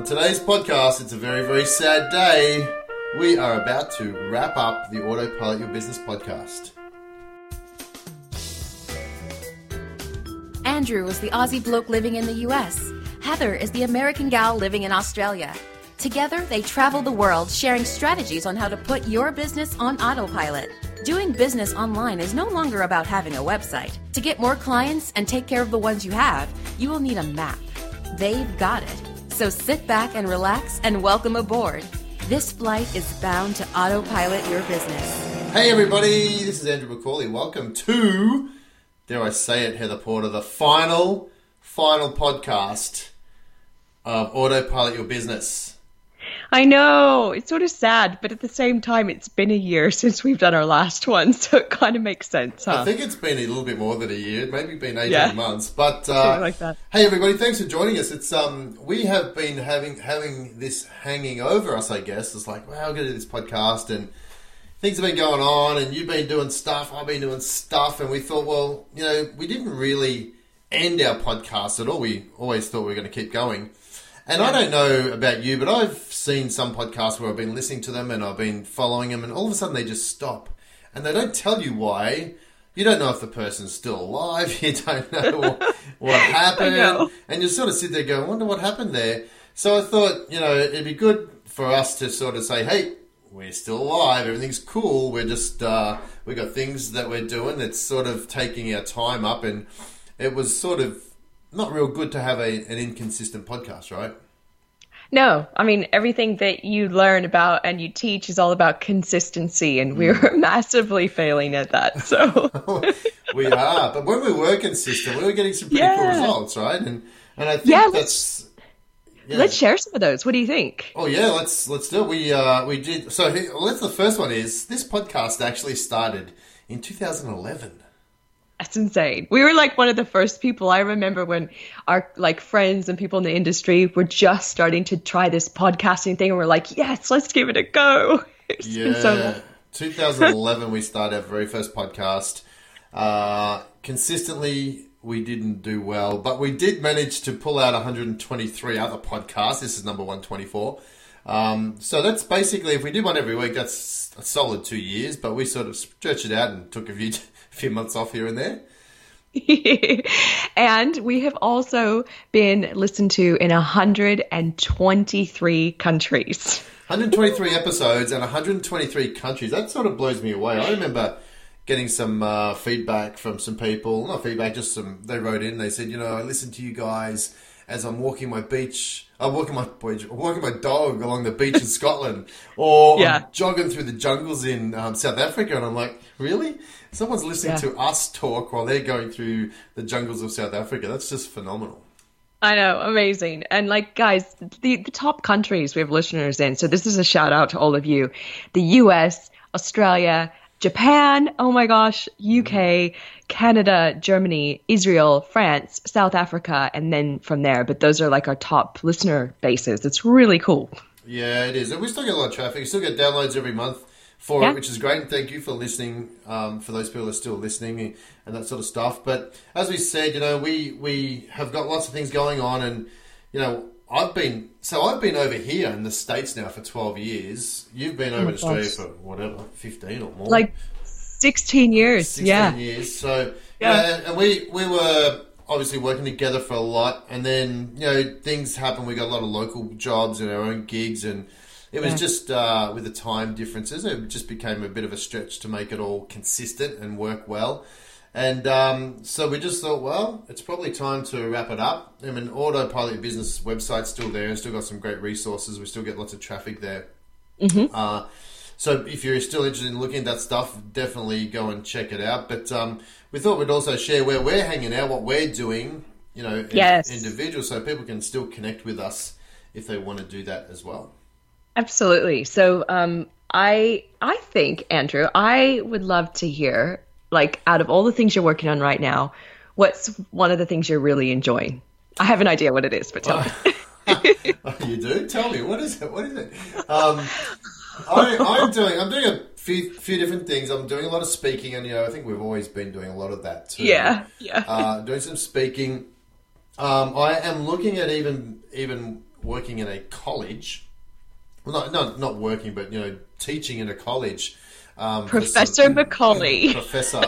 On today's podcast, it's a very, very sad day. We are about to wrap up the Autopilot Your Business podcast. Andrew is the Aussie bloke living in the US. Heather is the American gal living in Australia. Together, they travel the world sharing strategies on how to put your business on autopilot. Doing business online is no longer about having a website. To get more clients and take care of the ones you have, you will need a map. They've got it. So sit back and relax and welcome aboard. This flight is bound to autopilot your business. Hey, everybody, this is Andrew McCauley. Welcome to, dare I say it, Heather Porter, the final, final podcast of Autopilot Your Business. I know. It's sort of sad, but at the same time, it's been a year since we've done our last one, so it kind of makes sense, huh? I think it's been a little bit more than a year, maybe been 18 Yeah. months. But uh, like that. hey, everybody, thanks for joining us. It's um, we have been having having this hanging over us, I guess. It's like, well, I'm going to do this podcast, and things have been going on, and you've been doing stuff, I've been doing stuff, and we thought, well, you know, we didn't really end our podcast at all. We always thought we were going to keep going. And I don't know about you, but I've seen some podcasts where I've been listening to them and I've been following them, and all of a sudden they just stop. And they don't tell you why. You don't know if the person's still alive. You don't know what, what happened. know. And you sort of sit there going, I wonder what happened there. So I thought, you know, it'd be good for us to sort of say, hey, we're still alive. Everything's cool. We're just, uh, we got things that we're doing. It's sort of taking our time up. And it was sort of not real good to have a, an inconsistent podcast, right? No, I mean, everything that you learn about and you teach is all about consistency, and we were massively failing at that. So, we are, but when we were consistent, we were getting some pretty cool results, right? And and I think Yeah, that's yeah. let's share some of those. What do you think? Oh yeah, let's let's do it. We uh we did so. Let's the first one is this podcast actually started in 2011. That's insane. We were like one of the first people. I remember when our like friends and people in the industry were just starting to try this podcasting thing, and we're like, yes, let's give it a go. It's Yeah, so long. 2011 we started our very first podcast. Uh, consistently, we didn't do well, but we did manage to pull out 123 other podcasts. This is number 124. Um, so that's basically, if we did one every week, that's a solid two years. But we sort of stretched it out and took a few few months off here and there. and we have also been listened to in 123 countries. 123 episodes and 123 countries. That sort of blows me away. I remember getting some uh, feedback from some people. Not feedback, just some. They wrote in. They said, you know, I listen to you guys as I'm walking my beach. I'm walking my walking my dog along the beach in Scotland, or Yeah. I'm jogging through the jungles in um, South Africa, and I'm like, really? Someone's listening Yeah. to us talk while they're going through the jungles of South Africa. That's just phenomenal. I know, amazing. And like, guys, the, the top countries we have listeners in. So this is a shout out to all of you. The US, Australia, Japan, oh my gosh, UK, mm-hmm. Canada, Germany, Israel, France, South Africa, and then from there. But those are like our top listener bases. It's really cool. Yeah, it is. And we still get a lot of traffic. We still get downloads every month for Yeah. it, which is great. And thank you for listening, um, for those people that are still listening and that sort of stuff. But as we said, you know, we, we have got lots of things going on. And, you know, I've been, so I've been over here in the States now for 12 years. You've been over my in Australia gosh. for whatever, 15 or more. Like 16 years. 16 yeah. years. So Yeah. and we we were obviously working together for a lot, and then you know things happened. We got a lot of local jobs and our own gigs, and it was Yeah. just uh, with the time differences, it just became a bit of a stretch to make it all consistent and work well. And um, so we just thought, well, it's probably time to wrap it up. I mean, Autopilot Business website's still there, and still got some great resources. We still get lots of traffic there. Uh, so if you're still interested in looking at that stuff, definitely go and check it out. But um, we thought we'd also share where we're hanging out, what we're doing, you know, as Yes. individuals, so people can still connect with us if they want to do that as well. Absolutely. So, um, I I think Andrew, I would love to hear, like, out of all the things you're working on right now, what's one of the things you're really enjoying? I have an idea what it is, but tell me. Oh, you do? Tell me, what is it? What is it? Um, I, I'm doing. I'm doing a few few different things. I'm doing a lot of speaking, and you know, I think we've always been doing a lot of that too. Yeah, yeah. Uh, doing some speaking. Um, I am looking at even even working in a college. Well, not not not working, but you know, teaching in a college. Um, Professor some- Macaulay. Professor.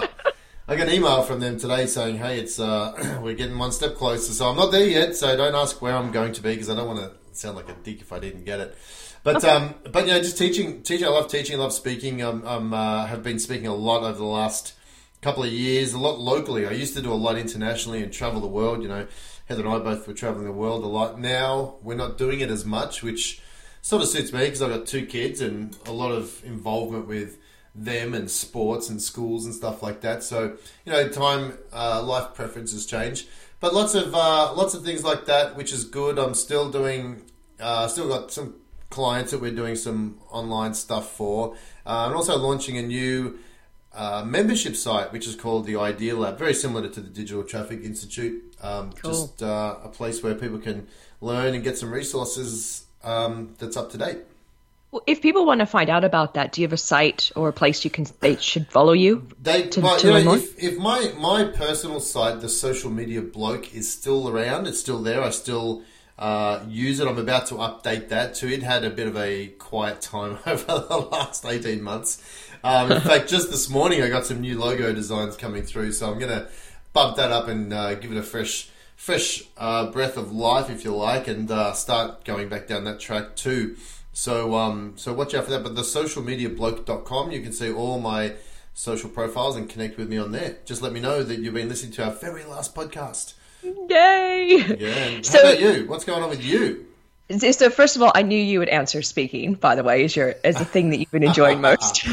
I got an email from them today saying, "Hey, it's uh, we're getting one step closer." So I'm not there yet. So don't ask where I'm going to be because I don't want to sound like a dick if I didn't get it. But um, but you know, just teaching, teaching. I love teaching. I love speaking. Um, um, uh, have been speaking a lot over the last couple of years. A lot locally. I used to do a lot internationally and travel the world. You know, Heather and I both were traveling the world a lot. Now we're not doing it as much, which sort of suits me because I've got two kids and a lot of involvement with them and sports and schools and stuff like that. So you know, time, uh, life preferences change, but lots of uh, lots of things like that, which is good. I'm still doing, uh, still got some clients that we're doing some online stuff for, uh, and also launching a new. Uh, membership site, which is called the Idea Lab, very similar to the Digital Traffic Institute. Um, Cool. Just uh, a place where people can learn and get some resources um, that's up to date. Well, if people want to find out about that, do you have a site or a place you can they should follow you? They, To- well, to you know, if, if my my personal site, the social media bloke, is still around, it's still there. I still uh, use it. I'm about to update that too. It had a bit of a quiet time over the last eighteen months. Um, in fact, just this morning I got some new logo designs coming through, so I'm gonna bump that up and uh, give it a fresh fresh uh, breath of life, if you like, and uh, start going back down that track too. So um, so watch out for that. But the socialmediabloke.com, you can see all my social profiles and connect with me on there. Just let me know that you've been listening to our very last podcast. Yay! Yeah. And So- how about you? What's going on with you? So first of all, I knew you would answer speaking. By the way, is your is the thing that you've been enjoying most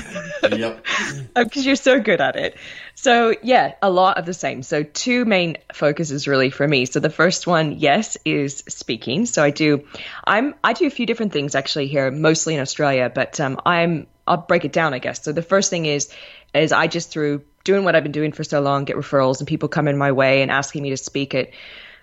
yep. because you're so good at it. So yeah, a lot of the same. So two main focuses really for me. So the first one, yes, is speaking. So I do, I'm I do a few different things actually here, mostly in Australia, but um, I'm I'll break it down, I guess. So the first thing is is I just through doing what I've been doing for so long, get referrals and people come in my way and asking me to speak at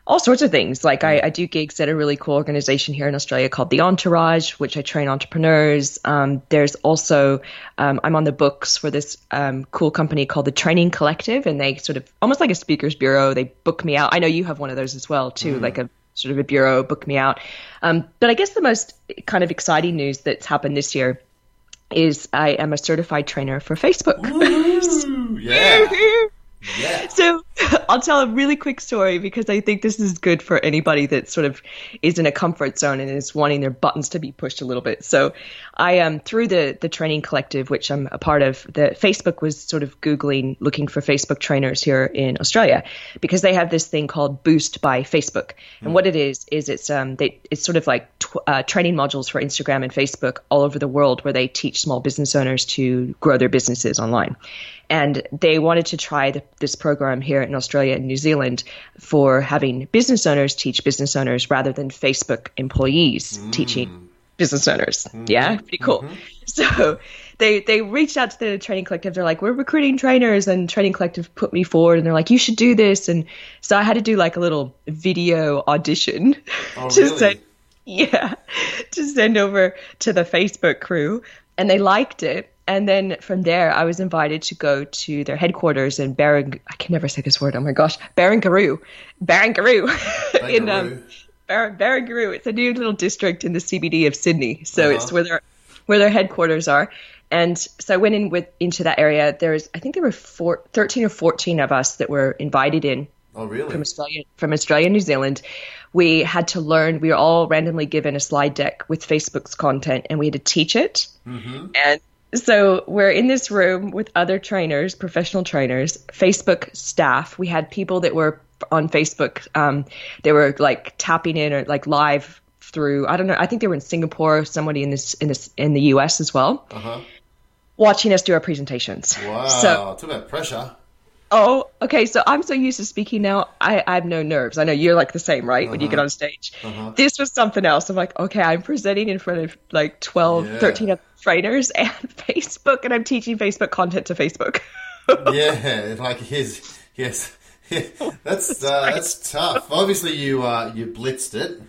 all sorts of things. Like I, I do gigs at a really cool organization here in Australia called The Entourage, which I train entrepreneurs. Um, there's also um, I'm on the books for this um, cool company called the Training Collective, and they sort of almost like a speakers bureau. They book me out. I know you have one of those as well too, like a sort of a bureau book me out. Um, but I guess the most kind of exciting news that's happened this year is I am a certified trainer for Facebook. Ooh, yeah. Yeah. So I'll tell a really quick story because I think this is good for anybody that sort of is in a comfort zone and is wanting their buttons to be pushed a little bit. So I um through the the training collective, which I'm a part of, the Facebook was sort of googling looking for Facebook trainers here in Australia because they have this thing called Boost by Facebook, and what it is is it's um they it's sort of like tw- uh, training modules for Instagram and Facebook all over the world where they teach small business owners to grow their businesses online and they wanted to try the, this program here in Australia and New Zealand for having business owners teach business owners rather than Facebook employees mm. teaching business owners. Mm-hmm. Yeah, pretty cool. Mm-hmm. So they they reached out to the training collective. They're like, we're recruiting trainers, and training collective put me forward, and they're like, you should do this. And so I had to do like a little video audition Oh, to really? send yeah, to send over to the Facebook crew, and they liked it. And then from there, I was invited to go to their headquarters in Barang. I can never say this word. Oh my gosh, Barangaroo, Barangaroo, in um, Barangaroo. Bar- Barangaroo. It's a new little district in the CBD of Sydney, so Uh-huh. it's where their where their headquarters are. And so I went in with into that area. There was, I think there were four, 13 or fourteen of us that were invited in Oh, really? from Australia, from Australia and New Zealand. We had to learn. We were all randomly given a slide deck with Facebook's content, and we had to teach it. And so we're in this room with other trainers, professional trainers, Facebook staff. We had people that were on Facebook. Um, they were like tapping in or like live through. I don't know. I think they were in Singapore. Somebody in this in this in the US as well, Uh-huh. watching us do our presentations. Wow. So Talk about pressure. Oh, okay. So I'm so used to speaking now. I, I have no nerves. I know you're like the same, right? When you get on stage. This was something else. I'm like, okay, I'm presenting in front of like 12, Yeah. 13 other trainers and Facebook, and I'm teaching Facebook content to Facebook. yeah, like his yes. that's uh, that's tough. Obviously, you uh, you blitzed it.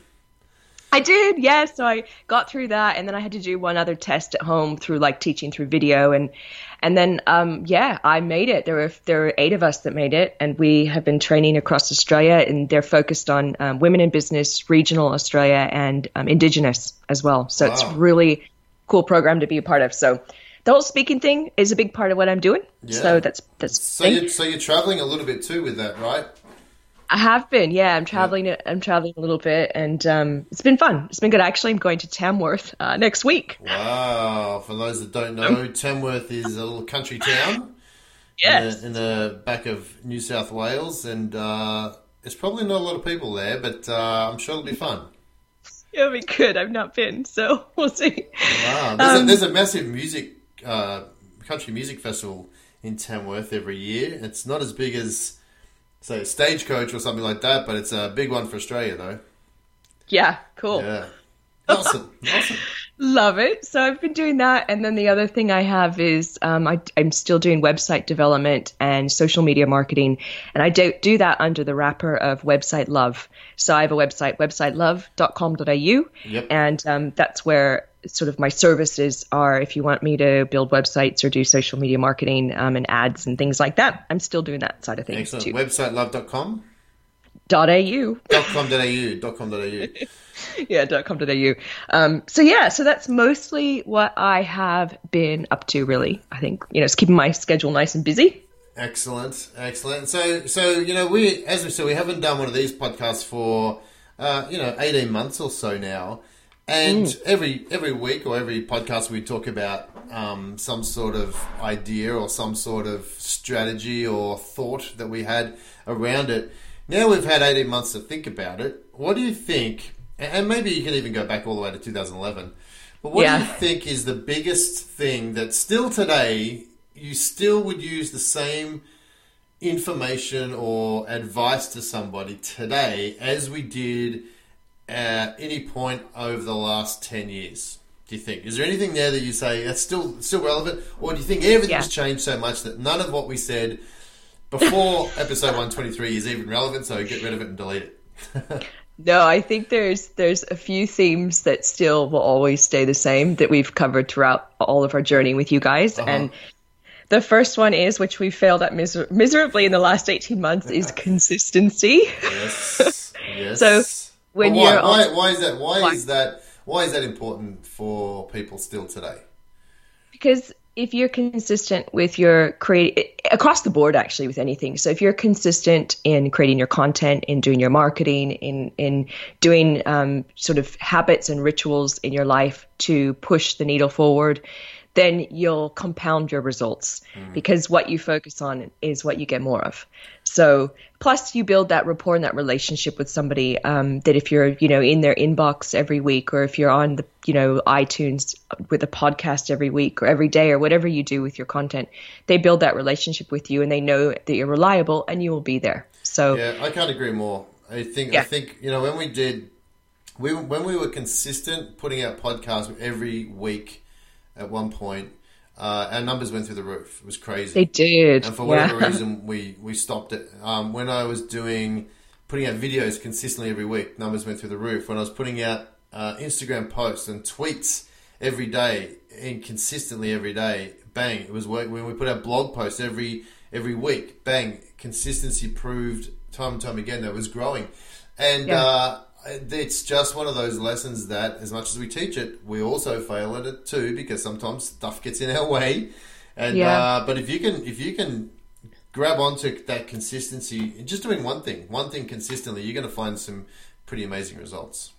I did, yeah. So I got through that, and then I had to do one other test at home through like teaching through video, and and then um, yeah, I made it. There were there were eight of us that made it, and we have been training across Australia, and they're focused on um, women in business, regional Australia, and um, Indigenous as well. So wow. it's really cool program to be a part of. So the whole speaking thing is a big part of what I'm doing. Yeah. So that's that's. So you're, so you're traveling a little bit too with that, right? I have been, yeah. I'm traveling. Yeah. I'm traveling a little bit, and um, it's been fun. It's been good. Actually, I'm going to Tamworth uh, next week. Wow! For those that don't know, um, Tamworth is a little country town. Yes. In the, in the back of New South Wales, and uh, there's probably not a lot of people there, but uh, I'm sure it'll be fun. It'll be good. I've not been, so we'll see. Wow! There's, um, a, there's a massive music, uh, country music festival in Tamworth every year. It's not as big as say stagecoach or something like that, but it's a big one for Australia though. Yeah, cool. Yeah. Awesome. awesome. Love it. So I've been doing that. And then the other thing I have is um, I, am still doing website development and social media marketing. And I do, do that under the wrapper of Website Love. So I have a website, websitelove.com.au. Yep. And um, that's where sort of my services are if you want me to build websites or do social media marketing um, and ads and things like that. I'm still doing that side of things Excellent. too. Websitelove.com? Dot au. Dot com. Dot au. Dot com. Dot au. yeah. Dot com. Dot au. Um, so yeah. So that's mostly what I have been up to. Really, I think you know, it's keeping my schedule nice and busy. Excellent. Excellent. So so you know, we as we said, we haven't done one of these podcasts for uh, you know eighteen months or so now. And mm. every every week or every podcast, we talk about um, some sort of idea or some sort of strategy or thought that we had around it. Now we've had 18 months to think about it. What do you think? And maybe you can even go back all the way to 2011. But what yeah. do you think is the biggest thing that still today you still would use the same information or advice to somebody today as we did? At any point over the last 10 years? Do you think? Is there anything there that you say that's still still relevant? Or do you think everything's yeah. changed so much that none of what we said before episode 123 is even relevant, so get rid of it and delete it? no, I think there's there's a few themes that still will always stay the same that we've covered throughout all of our journey with you guys. Uh-huh. And the first one is, which we failed at miser- miserably in the last 18 months, is consistency. Yes. yes. so when why, you're why, why is that why, why is that why is that important for people still today? Because if you're consistent with your create across the board actually with anything. So if you're consistent in creating your content in doing your marketing in in doing um, sort of habits and rituals in your life to push the needle forward then you'll compound your results. Mm. because what you focus on is what you get more of so plus you build that rapport and that relationship with somebody um, that if you're you know in their inbox every week or if you're on the you know itunes with a podcast every week or every day or whatever you do with your content they build that relationship with you and they know that you're reliable and you will be there so yeah i can't agree more i think yeah. i think you know when we did we when we were consistent putting out podcasts every week at one point uh, our numbers went through the roof. It was crazy. They did. And for whatever yeah. reason, we, we stopped it. Um, when I was doing putting out videos consistently every week, numbers went through the roof. When I was putting out uh, Instagram posts and tweets every day and consistently every day, bang, it was work. When we put out blog posts every every week, bang, consistency proved time and time again that it was growing. And yeah. uh, it's just one of those lessons that, as much as we teach it, we also fail at it too because sometimes stuff gets in our way. And yeah. uh, but if you can, if you can grab onto that consistency, just doing one thing, one thing consistently, you're going to find some pretty amazing results.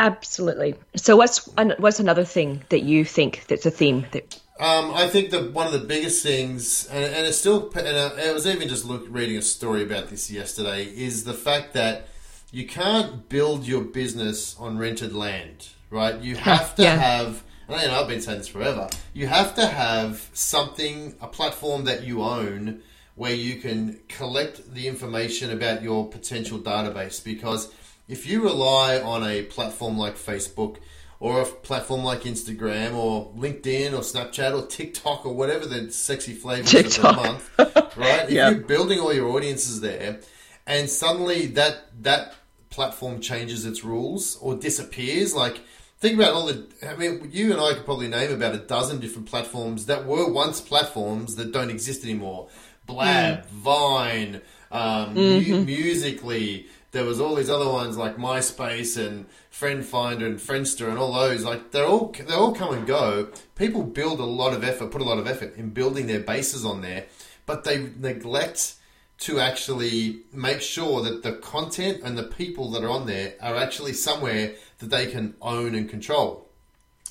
Absolutely. So, what's what's another thing that you think that's a theme that? Um, I think that one of the biggest things, and, and it's still, and I was even just look, reading a story about this yesterday, is the fact that you can't build your business on rented land, right? You have to yeah. have, and you know, I've been saying this forever, you have to have something, a platform that you own where you can collect the information about your potential database because if you rely on a platform like Facebook or a platform like Instagram or LinkedIn or Snapchat or TikTok or whatever the sexy flavors TikTok. of the month, right? If you're building all your audiences there and suddenly that that platform changes its rules or disappears. Like, think about all the. I mean, you and I could probably name about a dozen different platforms that were once platforms that don't exist anymore. Blab, Vine, um, Mu- Musical.ly. There was all these other ones like MySpace and Friend Finder and Friendster and all those. Like they're all they all come and go. People build a lot of effort, put a lot of effort in building their bases on there, but they neglect to actually make sure that the content and the people that are on there are actually somewhere that they can own and control.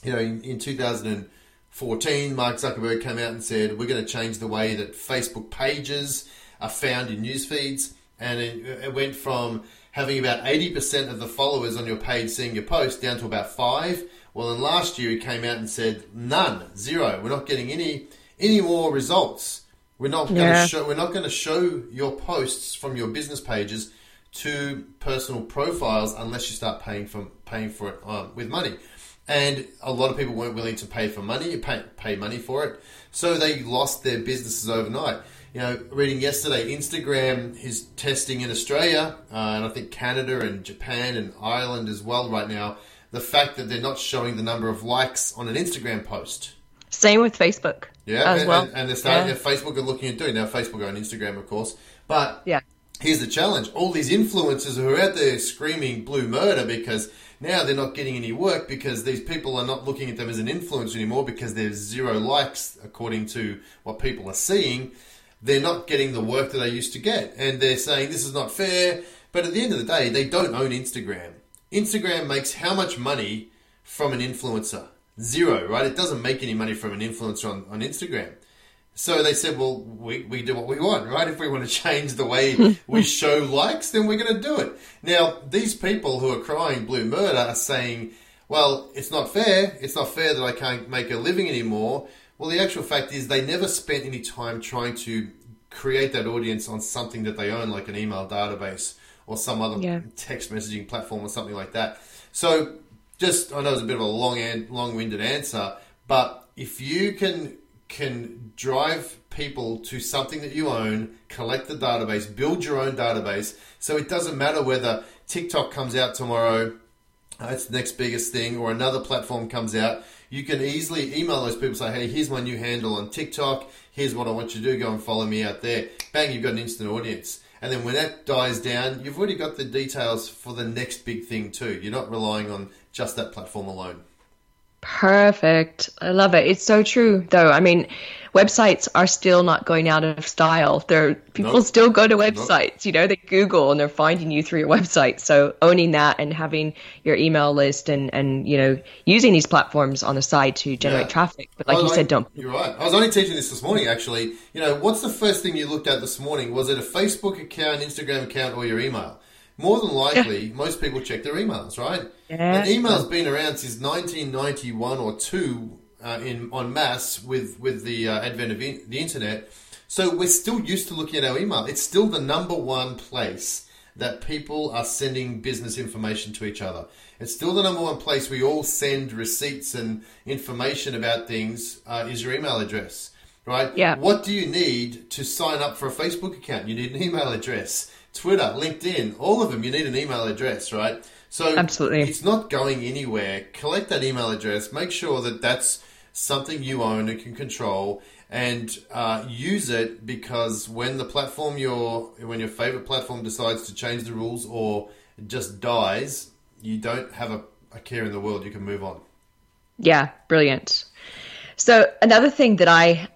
You know, in, in 2014, Mark Zuckerberg came out and said, We're going to change the way that Facebook pages are found in news feeds. And it, it went from having about 80% of the followers on your page seeing your post down to about five. Well, in last year, he came out and said, None, zero. We're not getting any any more results. We're not going Yeah. to show. We're not going to show your posts from your business pages to personal profiles unless you start paying for paying for it um, with money. And a lot of people weren't willing to pay for money, pay, pay money for it, so they lost their businesses overnight. You know, reading yesterday, Instagram is testing in Australia, uh, and I think Canada and Japan and Ireland as well right now. The fact that they're not showing the number of likes on an Instagram post. Same with Facebook. Yeah, as and, well. and, and they're starting. Yeah. Facebook are looking at doing now. Facebook on Instagram, of course, but Yeah. here's the challenge: all these influencers who are out there screaming blue murder because now they're not getting any work because these people are not looking at them as an influencer anymore because there's zero likes according to what people are seeing. They're not getting the work that they used to get, and they're saying this is not fair. But at the end of the day, they don't own Instagram. Instagram makes how much money from an influencer? Zero, right? It doesn't make any money from an influencer on, on Instagram. So they said, well, we, we do what we want, right? If we want to change the way we show likes, then we're going to do it. Now, these people who are crying blue murder are saying, well, it's not fair. It's not fair that I can't make a living anymore. Well, the actual fact is they never spent any time trying to create that audience on something that they own, like an email database or some other Yeah. text messaging platform or something like that. So, just I know it's a bit of a long and long-winded answer, but if you can can drive people to something that you own, collect the database, build your own database, so it doesn't matter whether TikTok comes out tomorrow, uh, it's the next biggest thing, or another platform comes out. You can easily email those people, say, "Hey, here's my new handle on TikTok. Here's what I want you to do. Go and follow me out there." Bang, you've got an instant audience. And then when that dies down, you've already got the details for the next big thing too. You're not relying on just that platform alone. Perfect. I love it. It's so true, though. I mean, websites are still not going out of style. They're people Nope. still go to websites. You know, they Google and they're finding you through your website. So owning that and having your email list and and you know using these platforms on the side to generate Yeah. traffic. But like you said, don't. You're right. I was only teaching this this morning, actually. You know, what's the first thing you looked at this morning? Was it a Facebook account, Instagram account, or your email? More than likely, most people check their emails, right? Yeah. And email's been around since 1991 or two uh, in on mass with with the uh, advent of in, the internet. So we're still used to looking at our email. It's still the number one place that people are sending business information to each other. It's still the number one place we all send receipts and information about things uh, is your email address, right? Yeah. What do you need to sign up for a Facebook account? You need an email address. Twitter, LinkedIn, all of them, you need an email address, right? So Absolutely. it's not going anywhere. Collect that email address. Make sure that that's something you own and can control, and uh, use it because when the platform your when your favorite platform decides to change the rules or just dies, you don't have a, a care in the world. You can move on. Yeah, brilliant. So another thing that I,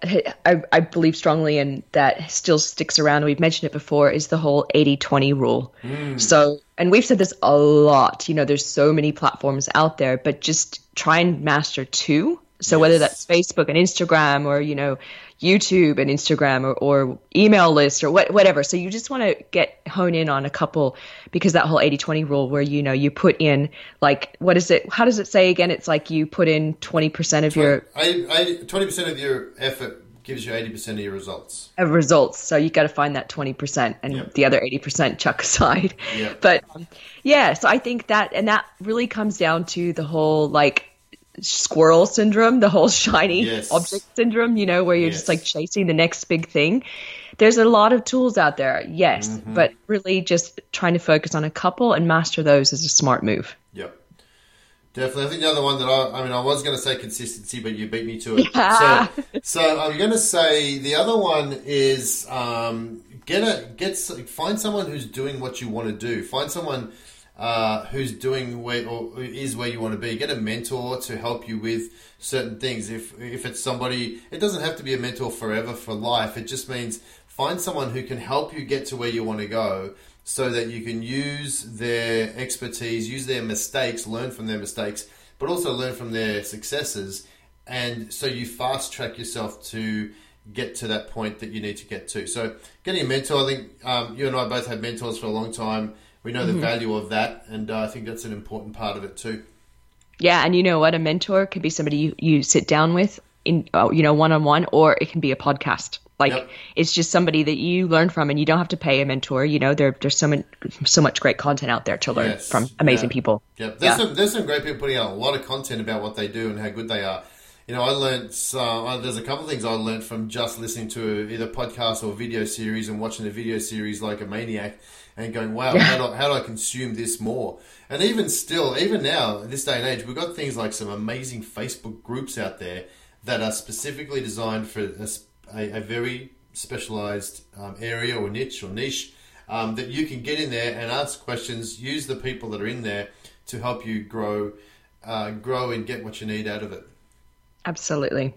I I believe strongly in that still sticks around, we've mentioned it before, is the whole 80-20 rule. Mm. So, and we've said this a lot, you know, there's so many platforms out there, but just try and master two. So whether that's Facebook and Instagram or, you know, YouTube and Instagram or, or email list or what, whatever. So you just want to get hone in on a couple because that whole 80 20 rule where, you know, you put in like, what is it? How does it say again? It's like you put in 20% of your Twenty percent of your effort gives you eighty percent of your results. Of results. So you got to find that 20% and Yep. the other 80% chuck aside. Yep. But um, yeah, so I think that, and that really comes down to the whole like squirrel syndrome, the whole shiny Yes. object syndrome, you know, where you're Yes. just like chasing the next big thing. there's a lot of tools out there, yes, mm-hmm. but really just trying to focus on a couple and master those is a smart move. Yep. Definitely. I think the other one that I, I mean, I was going to say consistency, but you beat me to it. Yeah. So, so I'm going to say the other one is um, get a get find someone who's doing what you want to do. Find someone uh, who's doing where or is where you want to be. Get a mentor to help you with certain things. If if it's somebody, it doesn't have to be a mentor forever for life. It just means find someone who can help you get to where you want to go so that you can use their expertise, use their mistakes, learn from their mistakes, but also learn from their successes. And so you fast track yourself to get to that point that you need to get to. So getting a mentor, I think um, you and I both had mentors for a long time. We know mm-hmm. the value of that, and uh, I think that's an important part of it too. Yeah, and you know what? A mentor could be somebody you, you sit down with in uh, you know one on one, or it can be a podcast. Like yep. it's just somebody that you learn from, and you don't have to pay a mentor. You know, there, there's so much, so much great content out there to learn yes. from amazing yeah. people. Yeah, there's yeah. some there's some great people putting out a lot of content about what they do and how good they are. You know, I learned uh, there's a couple of things I learned from just listening to either podcast or video series and watching the video series like a maniac and going, wow, how, do I, how do I consume this more? And even still, even now, in this day and age, we've got things like some amazing Facebook groups out there that are specifically designed for a, a, a very specialized um, area or niche or niche um, that you can get in there and ask questions. Use the people that are in there to help you grow, uh, grow and get what you need out of it. Absolutely.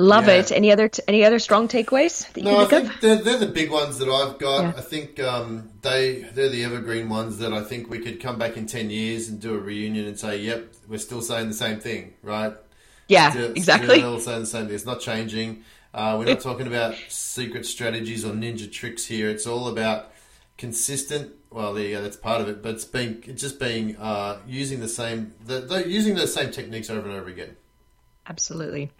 Love yeah. it. Any other t- any other strong takeaways that you no, I think they're, they're, the big ones that I've got. Yeah. I think um, they they're the evergreen ones that I think we could come back in ten years and do a reunion and say, "Yep, we're still saying the same thing, right?" Yeah, still, exactly. Still saying the same thing. It's not changing. Uh, we're not talking about secret strategies or ninja tricks here. It's all about consistent. Well, yeah, that's part of it, but it's being it's just being uh, using the same the, the, using those same techniques over and over again. Absolutely.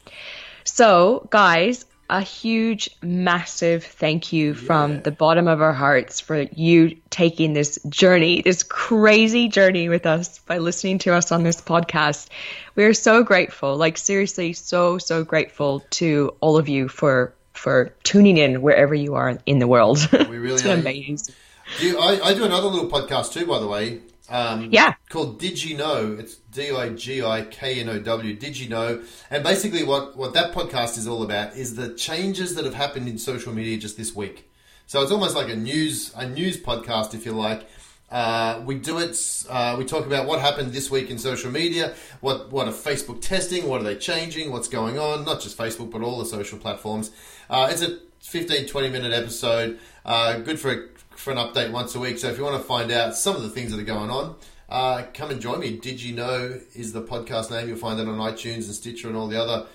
So, guys, a huge, massive thank you from yeah. the bottom of our hearts for you taking this journey, this crazy journey with us by listening to us on this podcast. We are so grateful, like seriously, so so grateful to all of you for for tuning in wherever you are in the world. We really it's amazing. Do I, I do another little podcast too, by the way. Um, yeah. Called DigiKnow? It's D I G I K N O W. DigiKnow? And basically, what, what that podcast is all about is the changes that have happened in social media just this week. So it's almost like a news a news podcast, if you like. Uh, we do it. Uh, we talk about what happened this week in social media. What what are Facebook testing? What are they changing? What's going on? Not just Facebook, but all the social platforms. Uh, it's a 15, 20 minute episode. Uh, good for for an update once a week. So if you want to find out some of the things that are going on, uh, come and join me. DigiKnow is the podcast name? You'll find that on iTunes and Stitcher and all the other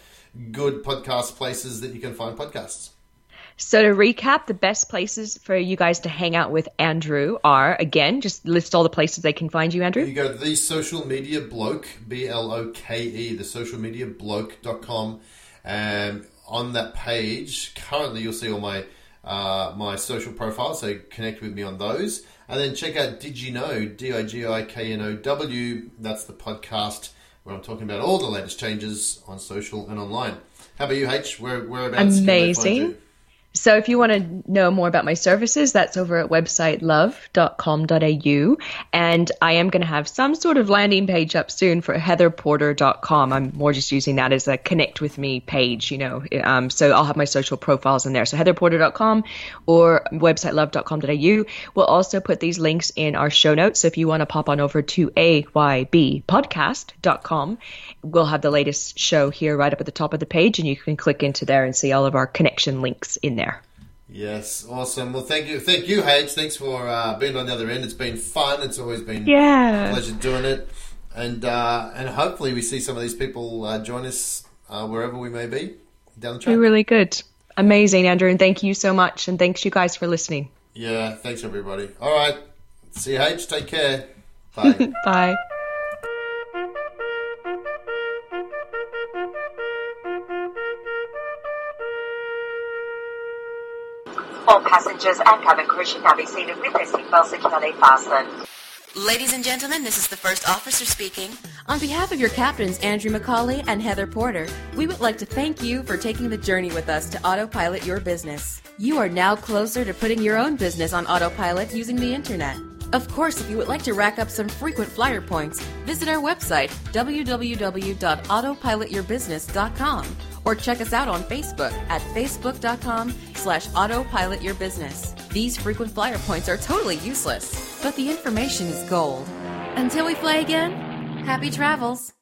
good podcast places that you can find podcasts. So to recap, the best places for you guys to hang out with Andrew are again, just list all the places they can find you, Andrew. You go to the social media bloke, B L O K E, the social media bloke.com. And on that page, currently you'll see all my uh, my social profiles, so connect with me on those. And then check out DigiKnow, D I G I K N O W. That's the podcast where I'm talking about all the latest changes on social and online. How about you, H? Where, whereabouts? Amazing. So if you want to know more about my services, that's over at websitelove.com.au. And I am going to have some sort of landing page up soon for heatherporter.com. I'm more just using that as a connect with me page, you know. Um, so I'll have my social profiles in there. So heatherporter.com or websitelove.com.au. We'll also put these links in our show notes. So if you want to pop on over to aybpodcast.com, we'll have the latest show here right up at the top of the page and you can click into there and see all of our connection links in there. Yes, awesome. Well, thank you, thank you, H. Thanks for uh, being on the other end. It's been fun. It's always been yeah. a pleasure doing it, and uh, and hopefully we see some of these people uh, join us uh, wherever we may be down the track. Be really good, amazing, Andrew, and thank you so much, and thanks you guys for listening. Yeah, thanks everybody. All right, see you, H. Take care. Bye. Bye. All passengers and cabin crew should now be seated with their seatbelts securely fastened. Ladies and gentlemen, this is the first officer speaking. On behalf of your captains, Andrew McCauley and Heather Porter, we would like to thank you for taking the journey with us to autopilot your business. You are now closer to putting your own business on autopilot using the internet. Of course, if you would like to rack up some frequent flyer points, visit our website, www.autopilotyourbusiness.com, or check us out on Facebook at facebook.com slash autopilotyourbusiness. These frequent flyer points are totally useless, but the information is gold. Until we fly again, happy travels.